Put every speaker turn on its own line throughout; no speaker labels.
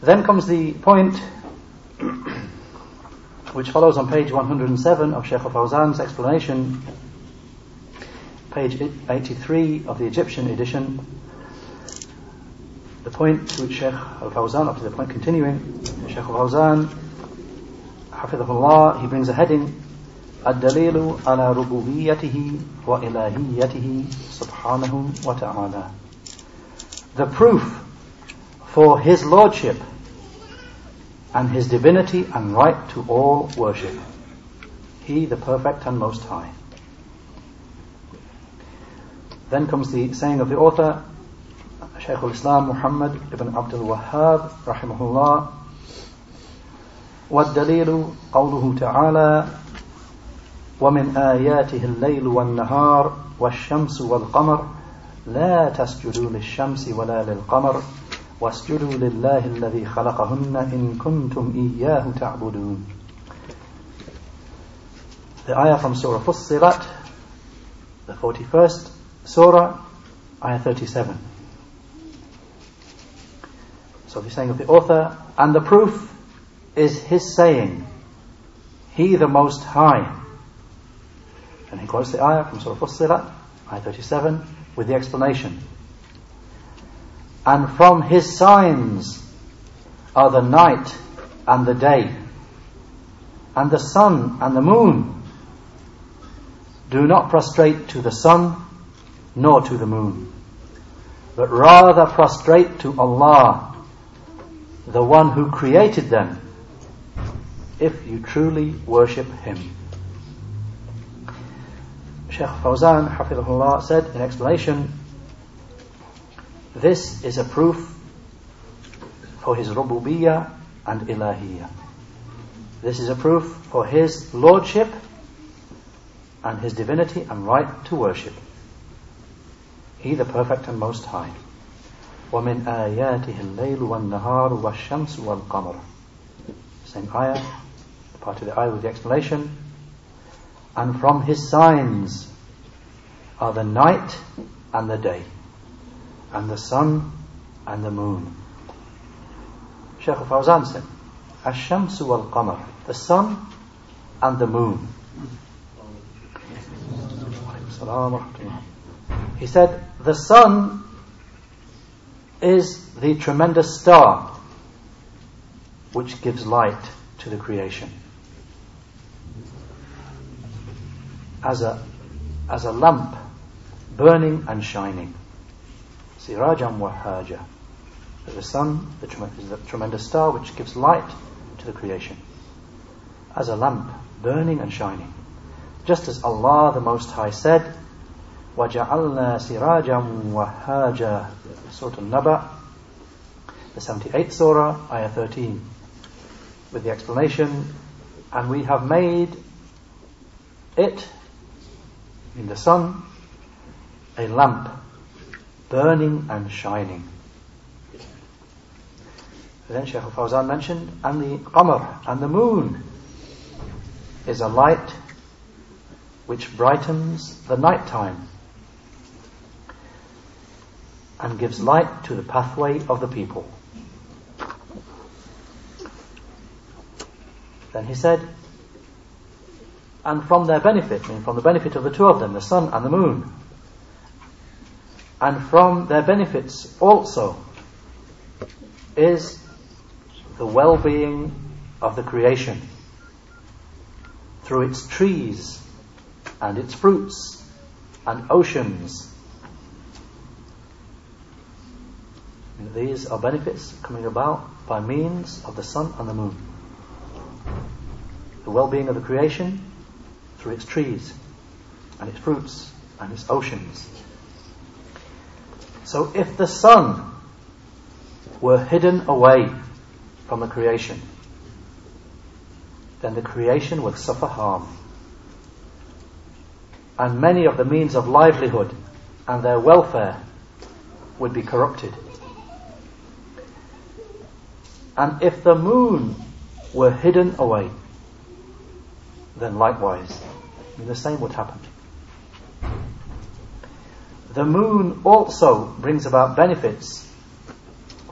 Then comes the point which follows on page 107 of Sheikh al-Fawzan's explanation, page 83 of the Egyptian edition. The point to which Sheikh al-Fawzan, up to the point continuing, Sheikh al-Fawzan, Hafidhullah, he brings a heading, الدليل على ربوبيته وإلهيته سبحانه وتعالى. The proof for his lordship and his divinity and right to all worship. He, the perfect and most high. Then comes the saying of the author, Shaykh al-Islam Muhammad ibn Abdul Wahhab, rahimahullah, والدليل قوله تعالى ومن آياته الليل والنهار والشمس والقمر لا تسجدوا للشمس ولا للقمر واسجدوا لله الذي خلقهن إن كنتم إياه تعبدون The ayah from Surah Fussilat, the 41st Surah, ayah 37. So the saying of the author, and the proof is his saying, He the Most High. And he quotes the ayah from Surah Fussilat, ayah 37, with the explanation and from his signs are the night and the day, and the sun and the moon. Do not prostrate to the sun nor to the moon, but rather prostrate to Allah, the one who created them, if you truly worship Him. Sheikh Fawzan, Hafidhullah, said in explanation, this is a proof for his rububiyyah and ilahiyyah. This is a proof for his lordship and his divinity and right to worship. He the perfect and most high. وَمِنْ آيَاتِهِ اللَّيْلُ وَالنَّهَارُ وَالشَّمْسُ وَالْقَمَرُ Same ayah, part of the ayah with the explanation. And from his signs are the night and the day and the sun and the moon. Shaykh Fawzan said, Ash-shamsu wal-qamar, the sun and the moon. He said, the sun is the tremendous star which gives light to the creation. As a, as a lamp burning and shining Sirajan Wahaja. The sun the is the tremendous star which gives light to the creation. As a lamp, burning and shining. Just as Allah the Most High said, وَجَعَلْنَا سِرَاجًا وَهَاجًا Surah An-Naba, the 78th Surah, Ayah 13, with the explanation, and we have made it, in the sun, a lamp burning and shining. Then Shaykh al-Fawzan mentioned, and the qamar, and the moon, is a light which brightens the night time and gives light to the pathway of the people. Then he said, and from their benefit, I mean from the benefit of the two of them, the sun and the moon, and from their benefits also is the well-being of the creation through its trees and its fruits and oceans. These are benefits coming about by means of the sun and the moon. The well-being of the creation through its trees and its fruits and its oceans. So if the sun were hidden away from the creation, then the creation would suffer harm. And many of the means of livelihood and their welfare would be corrupted. And if the moon were hidden away, then likewise, the same would happen. The moon also brings about benefits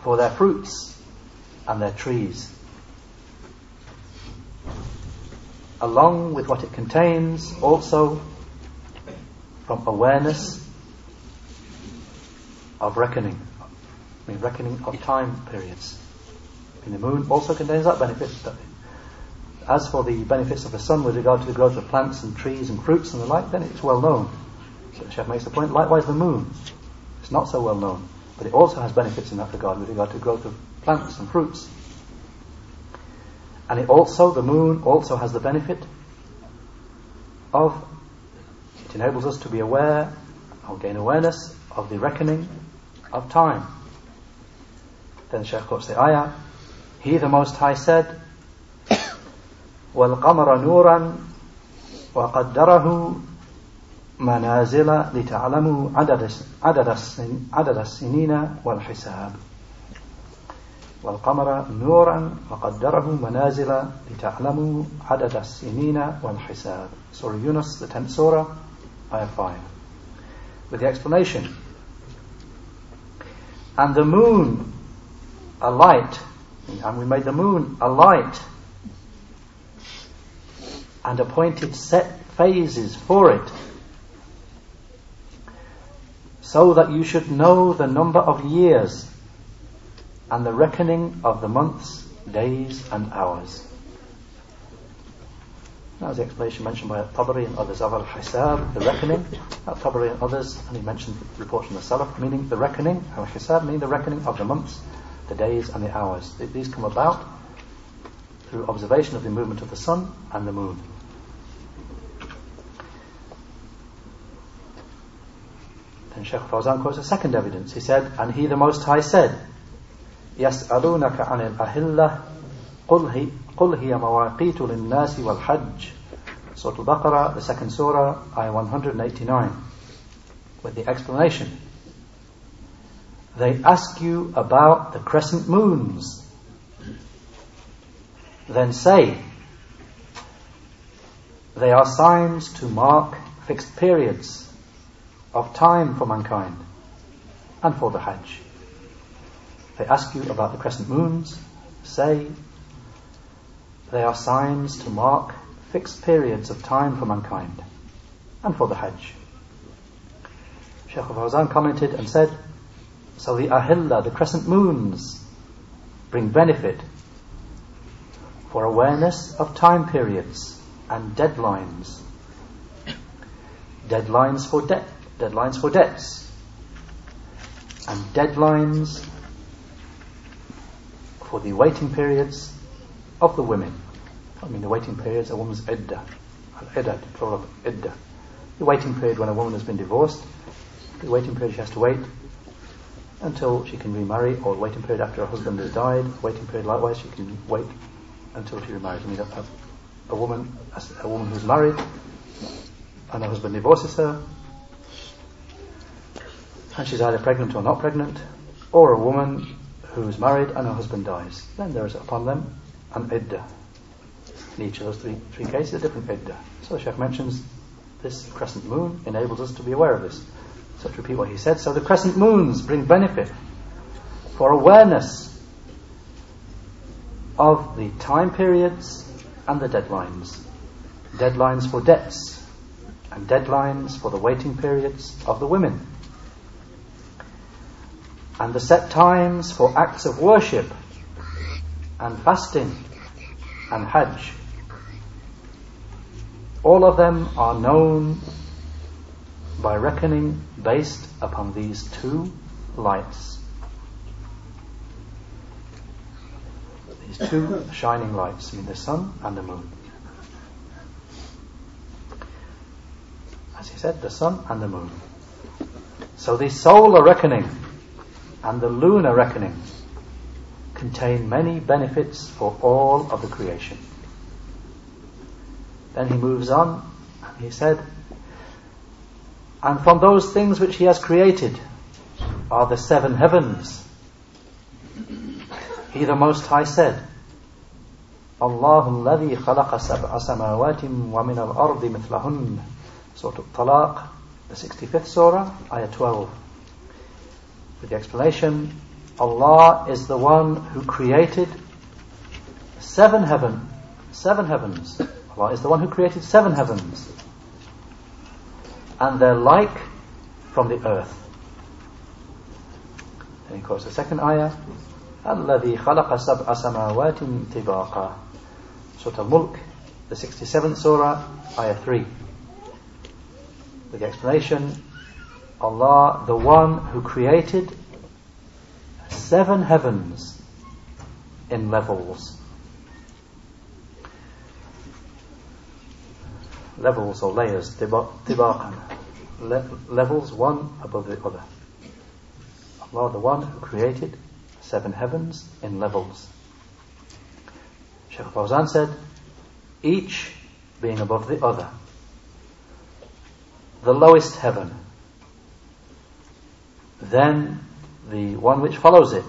for their fruits and their trees. Along with what it contains also from awareness of reckoning. I mean reckoning of time periods. And the moon also contains that benefit. As for the benefits of the sun with regard to the growth of plants and trees and fruits and the like, then it's well known. So the Sheikh makes the point. Likewise, the moon. It's not so well known, but it also has benefits in that regard with regard to the growth of plants and fruits. And it also, the moon also has the benefit of, it enables us to be aware or gain awareness of the reckoning of time. Then the Shaykh quotes the ayah, He the Most High said, وَالْقَمَرَ نُورًا وَقَدَّرَهُ منازل لتعلموا عدد عدد عدد السنين والحساب والقمر نورا وقدره منازل لتعلموا عدد السنين والحساب Surah Yunus, the 10th Surah, Ayah 5 with the explanation and the moon a light and we made the moon a light and appointed set phases for it so that you should know the number of years and the reckoning of the months, days, and hours. That was the explanation mentioned by Tabari and others of al-hisab, the reckoning. Tabari and others, and he mentioned reports from the Salaf, meaning the reckoning, al-hisab, meaning the reckoning of the months, the days, and the hours. These come about through observation of the movement of the sun and the moon. Then Shaykh Fawzan quotes a second evidence. He said, And he the Most High said, يسألونك عن الأهلة قل هي, قل هي مواقيت للناس والحج Surah Al-Baqarah, the second surah, ayah 189, with the explanation. They ask you about the crescent moons. Then say, they are signs to mark fixed periods of time for mankind and for the Hajj. They ask you about the crescent moons, say they are signs to mark fixed periods of time for mankind and for the Hajj. Shaykh Fawzan commented and said, so the ahilla, the crescent moons, bring benefit for awareness of time periods and deadlines. Deadlines for debt deadlines for debts, and deadlines for the waiting periods of the women. I mean, the waiting periods, a woman's iddah, iddah, plural of iddah. The waiting period when a woman has been divorced, the waiting period she has to wait until she can remarry, or the waiting period after her husband has died, waiting period likewise, she can wait until she remarries. I mean, a, a woman, a woman who's married, and her husband divorces her, and she's either pregnant or not pregnant, or a woman who's married and her husband dies. Then there is upon them an iddah. In each of those three, three cases, a different iddah. So the Sheikh mentions this crescent moon enables us to be aware of this. So to repeat what he said, so the crescent moons bring benefit for awareness of the time periods and the deadlines. Deadlines for debts and deadlines for the waiting periods of the women and the set times for acts of worship and fasting and Hajj. All of them are known by reckoning based upon these two lights. These two shining lights, mean the sun and the moon. As he said, the sun and the moon. So the solar reckoning and the lunar reckoning contain many benefits for all of the creation. Then he moves on, he said, and from those things which he has created are the seven heavens. He the Most High said, الله الذي خلق سبع سماوات ومن الأرض مثلهن Surah Talaq, the 65th Surah, Ayah 12 with the explanation Allah is the one who created seven heaven, seven heavens. Allah is the one who created seven heavens. And they're like from the earth. And he quotes the second ayah, الذي خلق سبع سماوات طباقا Surah Al-Mulk, the 67th surah, ayah 3. With the explanation, Allah, the one who created seven heavens in levels. Levels or layers, tibaqan. Le- levels one above the other. Allah, the one who created seven heavens in levels. Sheikh Fawzan said, each being above the other. The lowest heaven, then the one which follows it,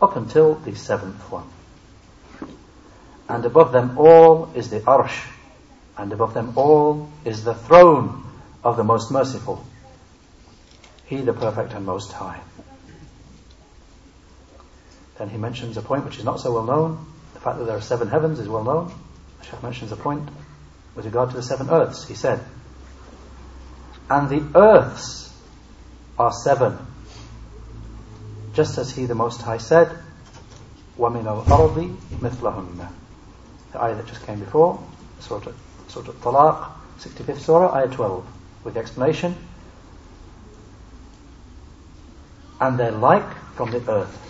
up until the seventh one. And above them all is the arsh, and above them all is the throne of the most merciful. He the perfect and most high. Then he mentions a point which is not so well known. The fact that there are seven heavens is well known. The Shaykh mentions a point with regard to the seven earths. He said, And the earths are seven. Just as he the Most High said, وَمِنَ الْأَرْضِ مِثْلَهُنَّ The ayah that just came before, Surah, Surah Talaq, 65th Surah, ayah 12, with the explanation, and they're like from the earth.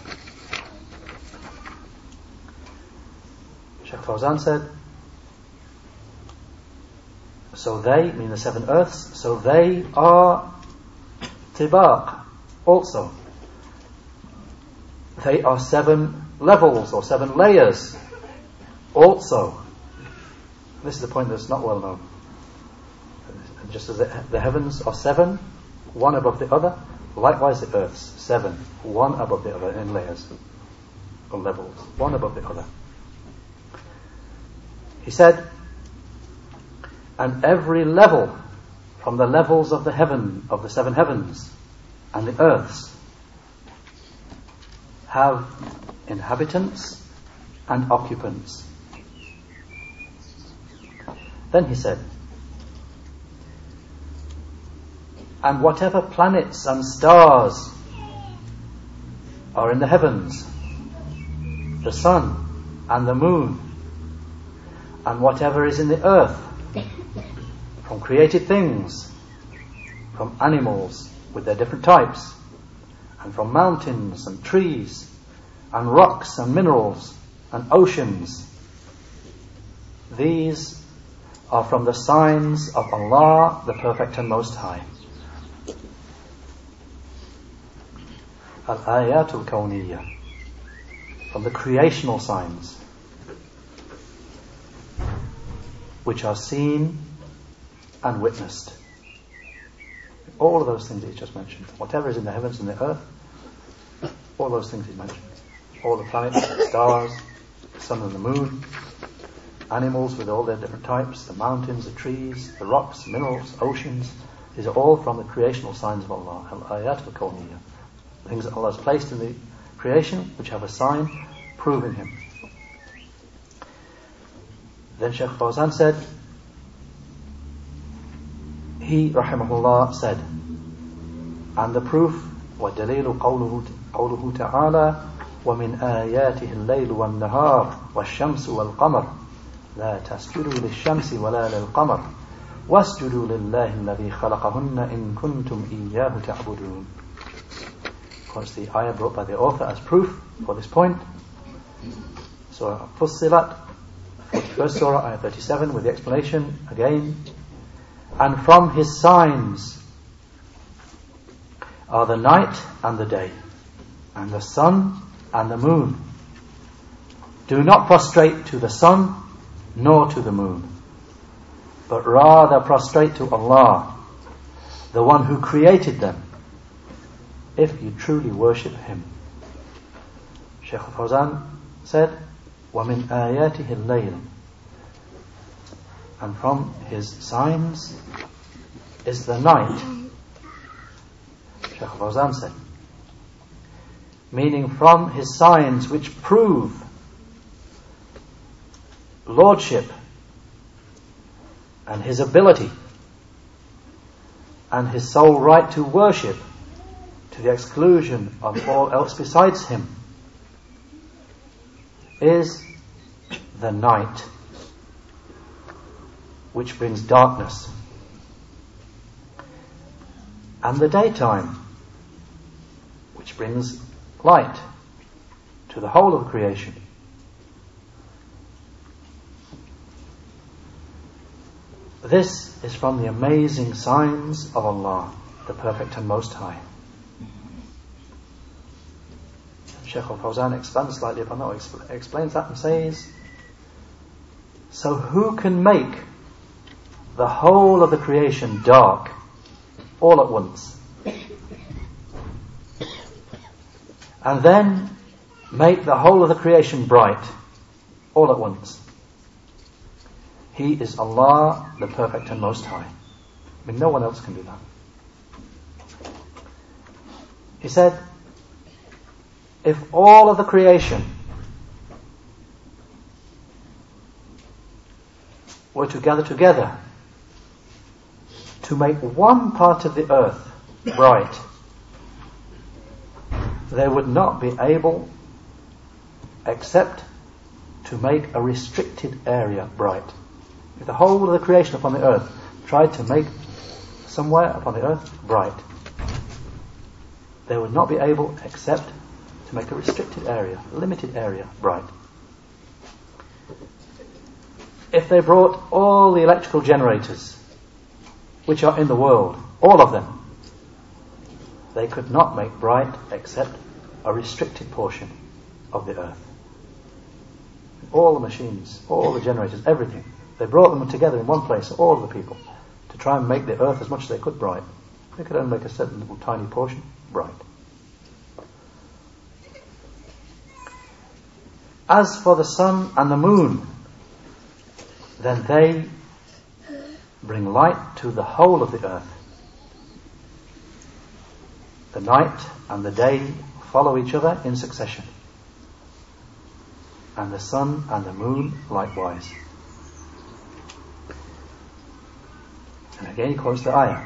Sheikh Fawzan said, so they, mean the seven earths, so they are tibaq also. They are seven levels or seven layers also. This is the point that's not well known. Just as the, the heavens are seven, one above the other, likewise the earths, seven, one above the other in layers or levels, one above the other. He said, and every level from the levels of the heaven, of the seven heavens and the earths have inhabitants and occupants. Then he said, and whatever planets and stars are in the heavens, the sun and the moon, and whatever is in the earth, from created things, from animals with their different types, and from mountains and trees, and rocks and minerals, and oceans. These are from the signs of Allah, the Perfect and Most High. Al-Ayatul Kawniyya from the creational signs which are seen and witnessed. All of those things that he just mentioned. Whatever is in the heavens and the earth, all those things he mentioned. All the planets, the stars, the sun and the moon, animals with all their different types, the mountains, the trees, the rocks, minerals, oceans. These are all from the creational signs of Allah. Al-ayat al-kawniyya. Things that Allah has placed in the creation which have a sign proving Him. Then Shaykh Fawzan said, he, rahimahullah, said, and the proof, وَدَلِيلُ قَوْلُهُ, قوله تعالى ومن آياته الليل والنهار والشمس والقمر لا تسجدوا للشمس ولا للقمر واسجدوا لله الذي خلقهن إن كنتم إياه تعبدون Of course the ayah brought by the author as proof for this point. So Fussilat, 41st surah, ayah 37 with the explanation again and from his signs are the night and the day, and the sun and the moon. Do not prostrate to the sun nor to the moon, but rather prostrate to Allah, the one who created them, if you truly worship Him. Shaykh Fawzan said, وَمِنْ آيَاتِهِ اللَّيْلِ and from his signs is the night. Shaykh Fawzan said, meaning from his signs which prove lordship and his ability and his sole right to worship to the exclusion of all else besides him is the night which brings darkness and the daytime which brings light to the whole of creation. This is from the amazing signs of Allah, the Perfect and Most High. Sheikh al-Fawzan expands slightly upon that, explains that and says, So who can make the whole of the creation dark all at once? And then make the whole of the creation bright all at once? He is Allah, the Perfect and Most High. I mean, no one else can do that. He said, if all of the creation were to gather together to make one part of the earth bright, they would not be able except to make a restricted area bright. If the whole of the creation upon the earth tried to make somewhere upon the earth bright, they would not be able except to make a restricted area, a limited area, bright. If they brought all the electrical generators which are in the world, all of them, they could not make bright except a restricted portion of the earth. All the machines, all the generators, everything. They brought them together in one place, all the people, to try and make the earth as much as they could bright. They could only make a certain little tiny portion bright. As for the sun and the moon, then they bring light to the whole of the earth. The night and the day follow each other in succession, and the sun and the moon likewise. And again he quotes the ayah.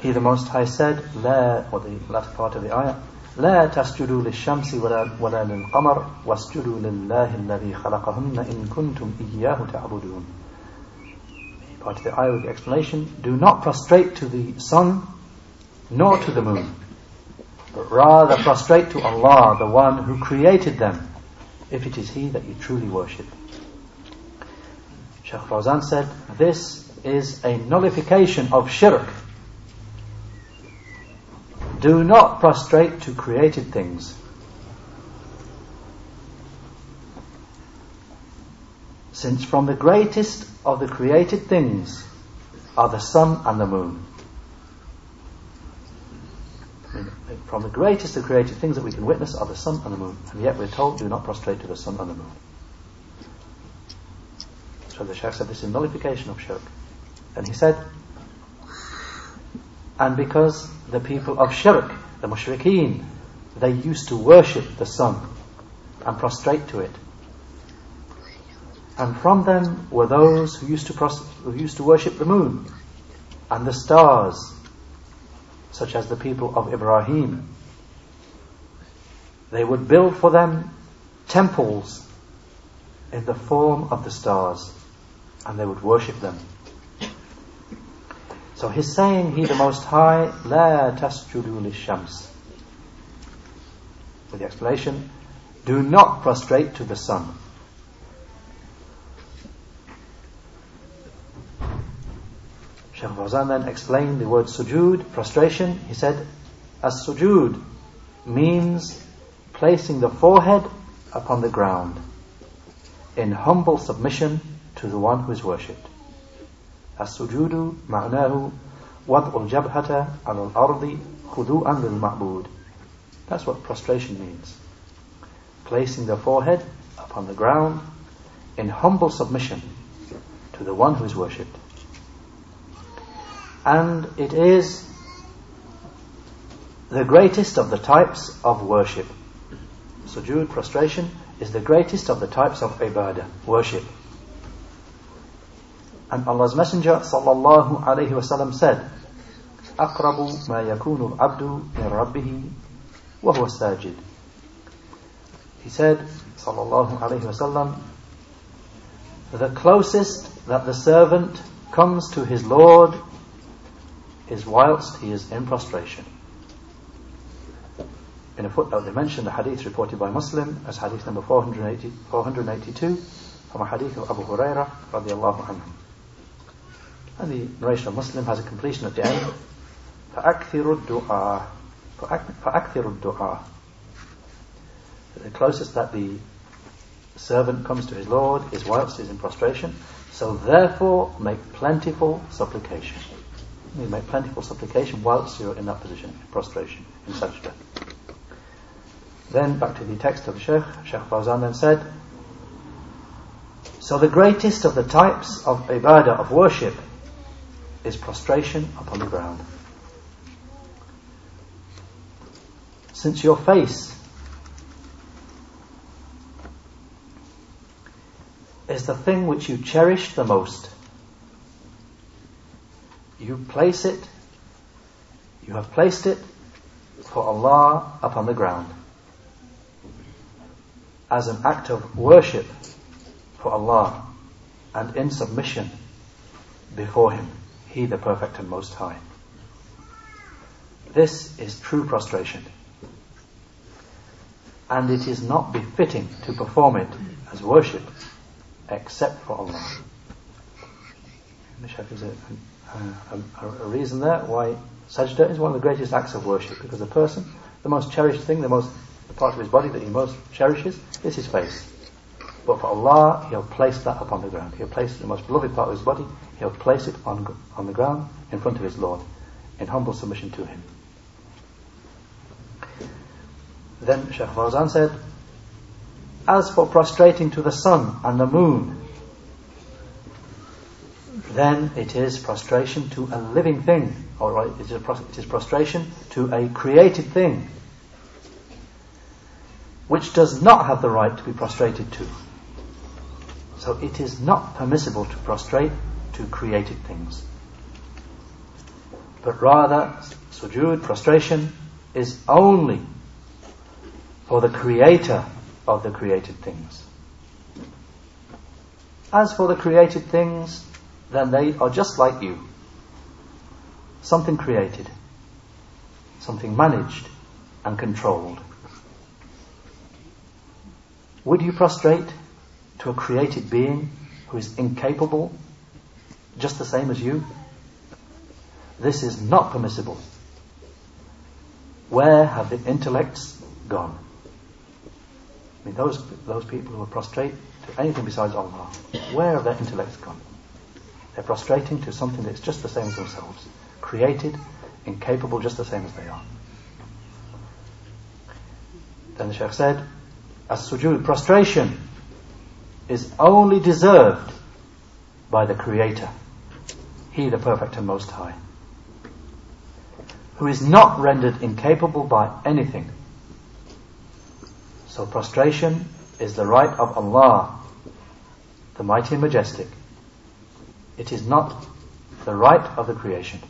He the Most High said, La, or the latter part of the ayah, لا تسجدوا للشمس ولا, ولا للقمر واسجدوا لله الذي خلقهن إن كنتم إياه تعبدون Part of the the explanation, do not prostrate to the sun nor to the moon, but rather prostrate to Allah, the one who created them, if it is He that you truly worship. Shaykh Fawzan said, this is a nullification of shirk do not prostrate to created things. Since from the greatest of the created things are the sun and the moon. From the greatest of created things that we can witness are the sun and the moon. And yet we're told, do not prostrate to the sun and the moon. So the Shaykh said this is nullification of shirk. And he said, and because the people of Shirk, the Mushrikeen, they used to worship the sun and prostrate to it. And from them were those who used to, pros- who used to worship the moon and the stars, such as the people of Ibrahim. They would build for them temples in the form of the stars, and they would worship them. So he's saying, He the Most High, La tasjudu lishams. With the explanation, do not prostrate to the sun. Shaykh Fawzan then explained the word sujud, prostration. He said, as sujud means placing the forehead upon the ground in humble submission to the one who is worshipped. السجود معناه وضع الجبهة على الأرض خضوعا للمعبود That's what prostration means. Placing the forehead upon the ground in humble submission to the one who is worshipped. And it is the greatest of the types of worship. sujood, prostration, is the greatest of the types of ibadah, worship. And Allah's Messenger sallallahu alayhi wasallam said, أقرب ما يكون العبد من ربه وهو الساجد. He said, sallallahu alayhi wasallam, the closest that the servant comes to his Lord is whilst he is in prostration. In a footnote, they mention the hadith reported by Muslim as hadith number 480, 482 from a hadith of Abu Huraira radiallahu anhu. And the narration of Muslim has a completion at the end. فَأَكْثِرُ الدُّعَاء فَأَكْثِرُ الدُّعَاء The closest that the servant comes to his Lord is whilst he is in prostration. So therefore, make plentiful supplication. You make plentiful supplication whilst you're in that position, prostration, in sajda. Then back to the text of the Sheikh, Sheikh Fawzan then said, So the greatest of the types of ibadah, of worship, is prostration upon the ground. Since your face is the thing which you cherish the most, you place it, you have placed it for Allah upon the ground as an act of worship for Allah and in submission before Him, He the Perfect and Most High. This is true prostration. And it is not befitting to perform it as worship except for Allah. A, a, reason there why sajda is one of the greatest acts of worship because the person, the most cherished thing, the most the part of his body that he most cherishes is his face. But for Allah, He'll place that upon the ground. He'll place the most beloved part of his body, He'll place it on, on the ground in front of his Lord in humble submission to Him. Then Shaykh Fawzan said, As for prostrating to the sun and the moon, then it is prostration to a living thing, or it is prostration to a created thing which does not have the right to be prostrated to. So it is not permissible to prostrate to created things. But rather, sujood, prostration, is only for the creator of the created things. As for the created things, then they are just like you. Something created, something managed and controlled. Would you prostrate to a created being who is incapable, just the same as you? This is not permissible. Where have the intellects gone? I mean, those, those people who are prostrate to anything besides Allah, where have their intellects gone? They're prostrating to something that's just the same as themselves, created, incapable, just the same as they are. Then the Shaykh said, as-sujood, prostration, is only deserved by the Creator, He the Perfect and Most High, who is not rendered incapable by anything. So prostration is the right of Allah, the Mighty and Majestic. It is not the right of the creation.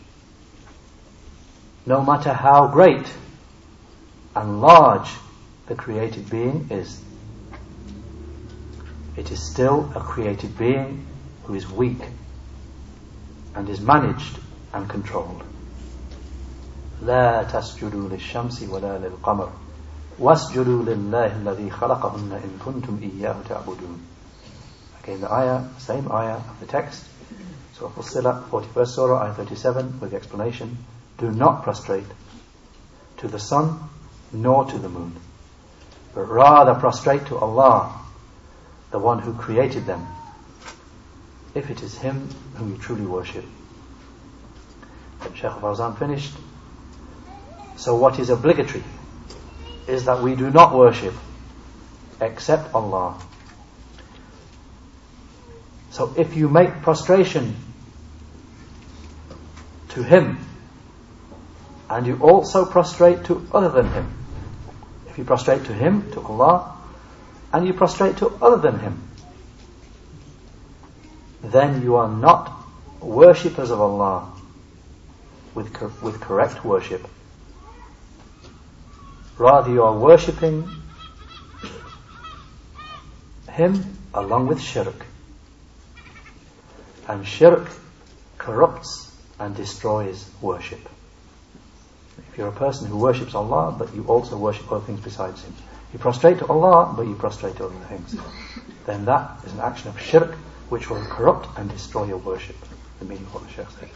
No matter how great and large the created being is. It is still a created being who is weak and is managed and controlled. لا تسجدوا للشمس ولا للقمر واسجدوا لله الذي خلقهن إن كنتم إياه تعبدون Again the ayah, same ayah of the text. Surah Fussilat, 41st Surah, ayah 37, with the explanation. Do not prostrate to the sun nor to the moon but rather prostrate to Allah, the one who created them, if it is Him whom you truly worship. Then Shaykh Fawzan finished. So what is obligatory is that we do not worship except Allah. So if you make prostration to Him and you also prostrate to other than Him, If you prostrate to Him, to Allah, and you prostrate to other than Him, then you are not worshippers of Allah with, with correct worship. Rather, you are worshipping Him along with shirk. And shirk corrupts and destroys worship. If you're a person who worships Allah, but you also worship other things besides Him, you prostrate to Allah, but you prostrate to other things, then that is an action of shirk which will corrupt and destroy your worship. The meaning of what the Shaykh said.